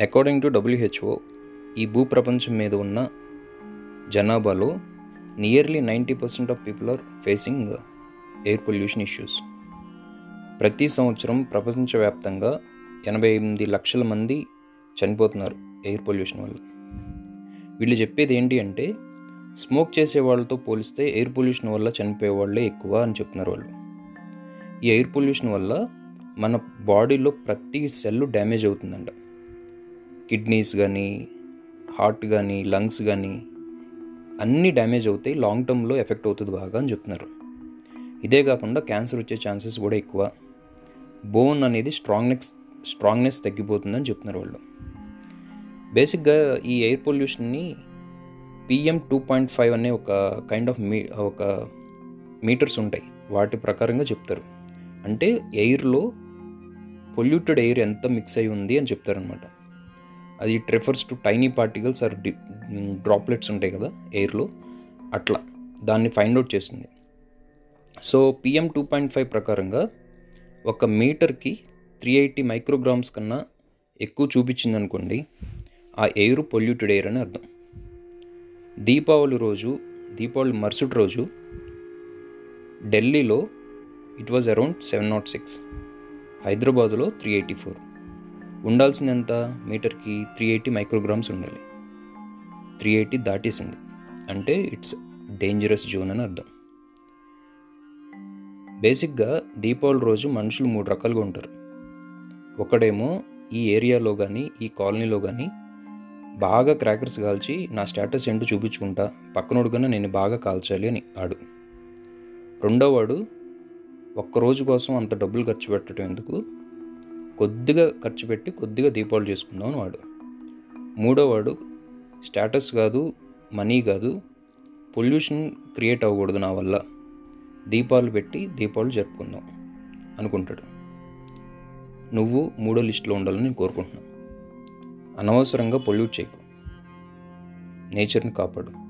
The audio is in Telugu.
అకార్డింగ్ టు డబ్ల్యూహెచ్ఓ ఈ భూప్రపంచం మీద ఉన్న జనాభాలో nearly ninety percent of people are facing air pollution issues ప్రతి సంవత్సరం ప్రపంచవ్యాప్తంగా ఎనభై ఎనిమిది లక్షల మంది చనిపోతున్నారు ఎయిర్ పొల్యూషన్ వల్ల. వీళ్ళు చెప్పేది ఏంటి అంటే స్మోక్ చేసే వాళ్ళతో పోలిస్తే ఎయిర్ పొల్యూషన్ వల్ల చనిపోయే వాళ్ళే ఎక్కువ అని చెప్తున్నారు వాళ్ళు. ఈ ఎయిర్ పొల్యూషన్ వల్ల మన బాడీలో ప్రతి సెల్ డ్యామేజ్ అవుతుందంట. కిడ్నీస్ కానీ హార్ట్ కానీ లంగ్స్ కానీ అన్నీ డ్యామేజ్ అవుతాయి. లాంగ్ టర్మ్లో ఎఫెక్ట్ అవుతుంది బాగా అని చెప్తున్నారు. ఇదే కాకుండా క్యాన్సర్ వచ్చే ఛాన్సెస్ కూడా ఎక్కువ. బోన్ అనేది స్ట్రాంగ్నెస్ స్ట్రాంగ్నెస్ తగ్గిపోతుందని చెప్తున్నారు వాళ్ళు. బేసిక్గా ఈ ఎయిర్ పొల్యూషన్ని పిఎం టూ పాయింట్ ఫైవ్ అనే ఒక కైండ్ ఆఫ్ మీ ఒక మీటర్స్ ఉంటాయి. వాటి ప్రకారంగా చెప్తారు. అంటే ఎయిర్లో పొల్యూటెడ్ ఎయిర్ ఎంత మిక్స్ అయి ఉంది అని చెప్తారనమాట అది it refers to tiny particles or the droplets ఉంటాయి కదా ఎయిర్లో అట్లా. దాన్ని ఫైండ్ అవుట్ చేసింది. So PM two point five ప్రకారంగా ఒక మీటర్కి త్రీ ఎయిటీ మైక్రోగ్రామ్స్ కన్నా ఎక్కువ చూపించింది అనుకోండి ఆ ఎయిర్ పొల్యూటెడ్ ఎయిర్ అని అర్థం. దీపావళి రోజు దీపావళి మరుసటి రోజు ఢిల్లీలో it was around seven not six హైదరాబాదులో త్రీ ఎయిటీ ఫోర్ ఉండాల్సినంత మీటర్కి త్రీ ఎయిటీ మైక్రోగ్రామ్స్ ఉండాలి. త్రీ ఎయిటీ దాటేసింది. అంటే ఇట్స్ డేంజరస్ జోన్ అని అర్థం. బేసిక్గా దీపావళి రోజు మనుషులు మూడు రకాలుగా ఉంటారు. ఒకడేమో ఈ ఏరియాలో కానీ ఈ కాలనీలో కానీ బాగా క్రాకర్స్ కాల్చి నా స్టేటస్ ఏంటో చూపించుకుంటా పక్కనోడు కన్నా నేను బాగా కాల్చాలి అని ఆడు. రెండోవాడు ఒక్కరోజు కోసం అంత డబ్బులు ఖర్చు పెట్టడం ఎందుకు? కొద్దిగా ఖర్చు పెట్టి కొద్దిగా దీపాలు చేసుకుందాం అని వాడు మూడోవాడు స్టేటస్ కాదు మనీ కాదు పొల్యూషన్ క్రియేట్ అవ్వకూడదు నా వల్ల. దీపాలు పెట్టి దీపాలు జరుపుకుందాం అనుకుంటాడు. నువ్వు మూడో లిస్టులో ఉండాలని నేను కోరుకుంటున్నాను అనవసరంగా పొల్యూట్ చేయకు. నేచర్ని కాపాడు.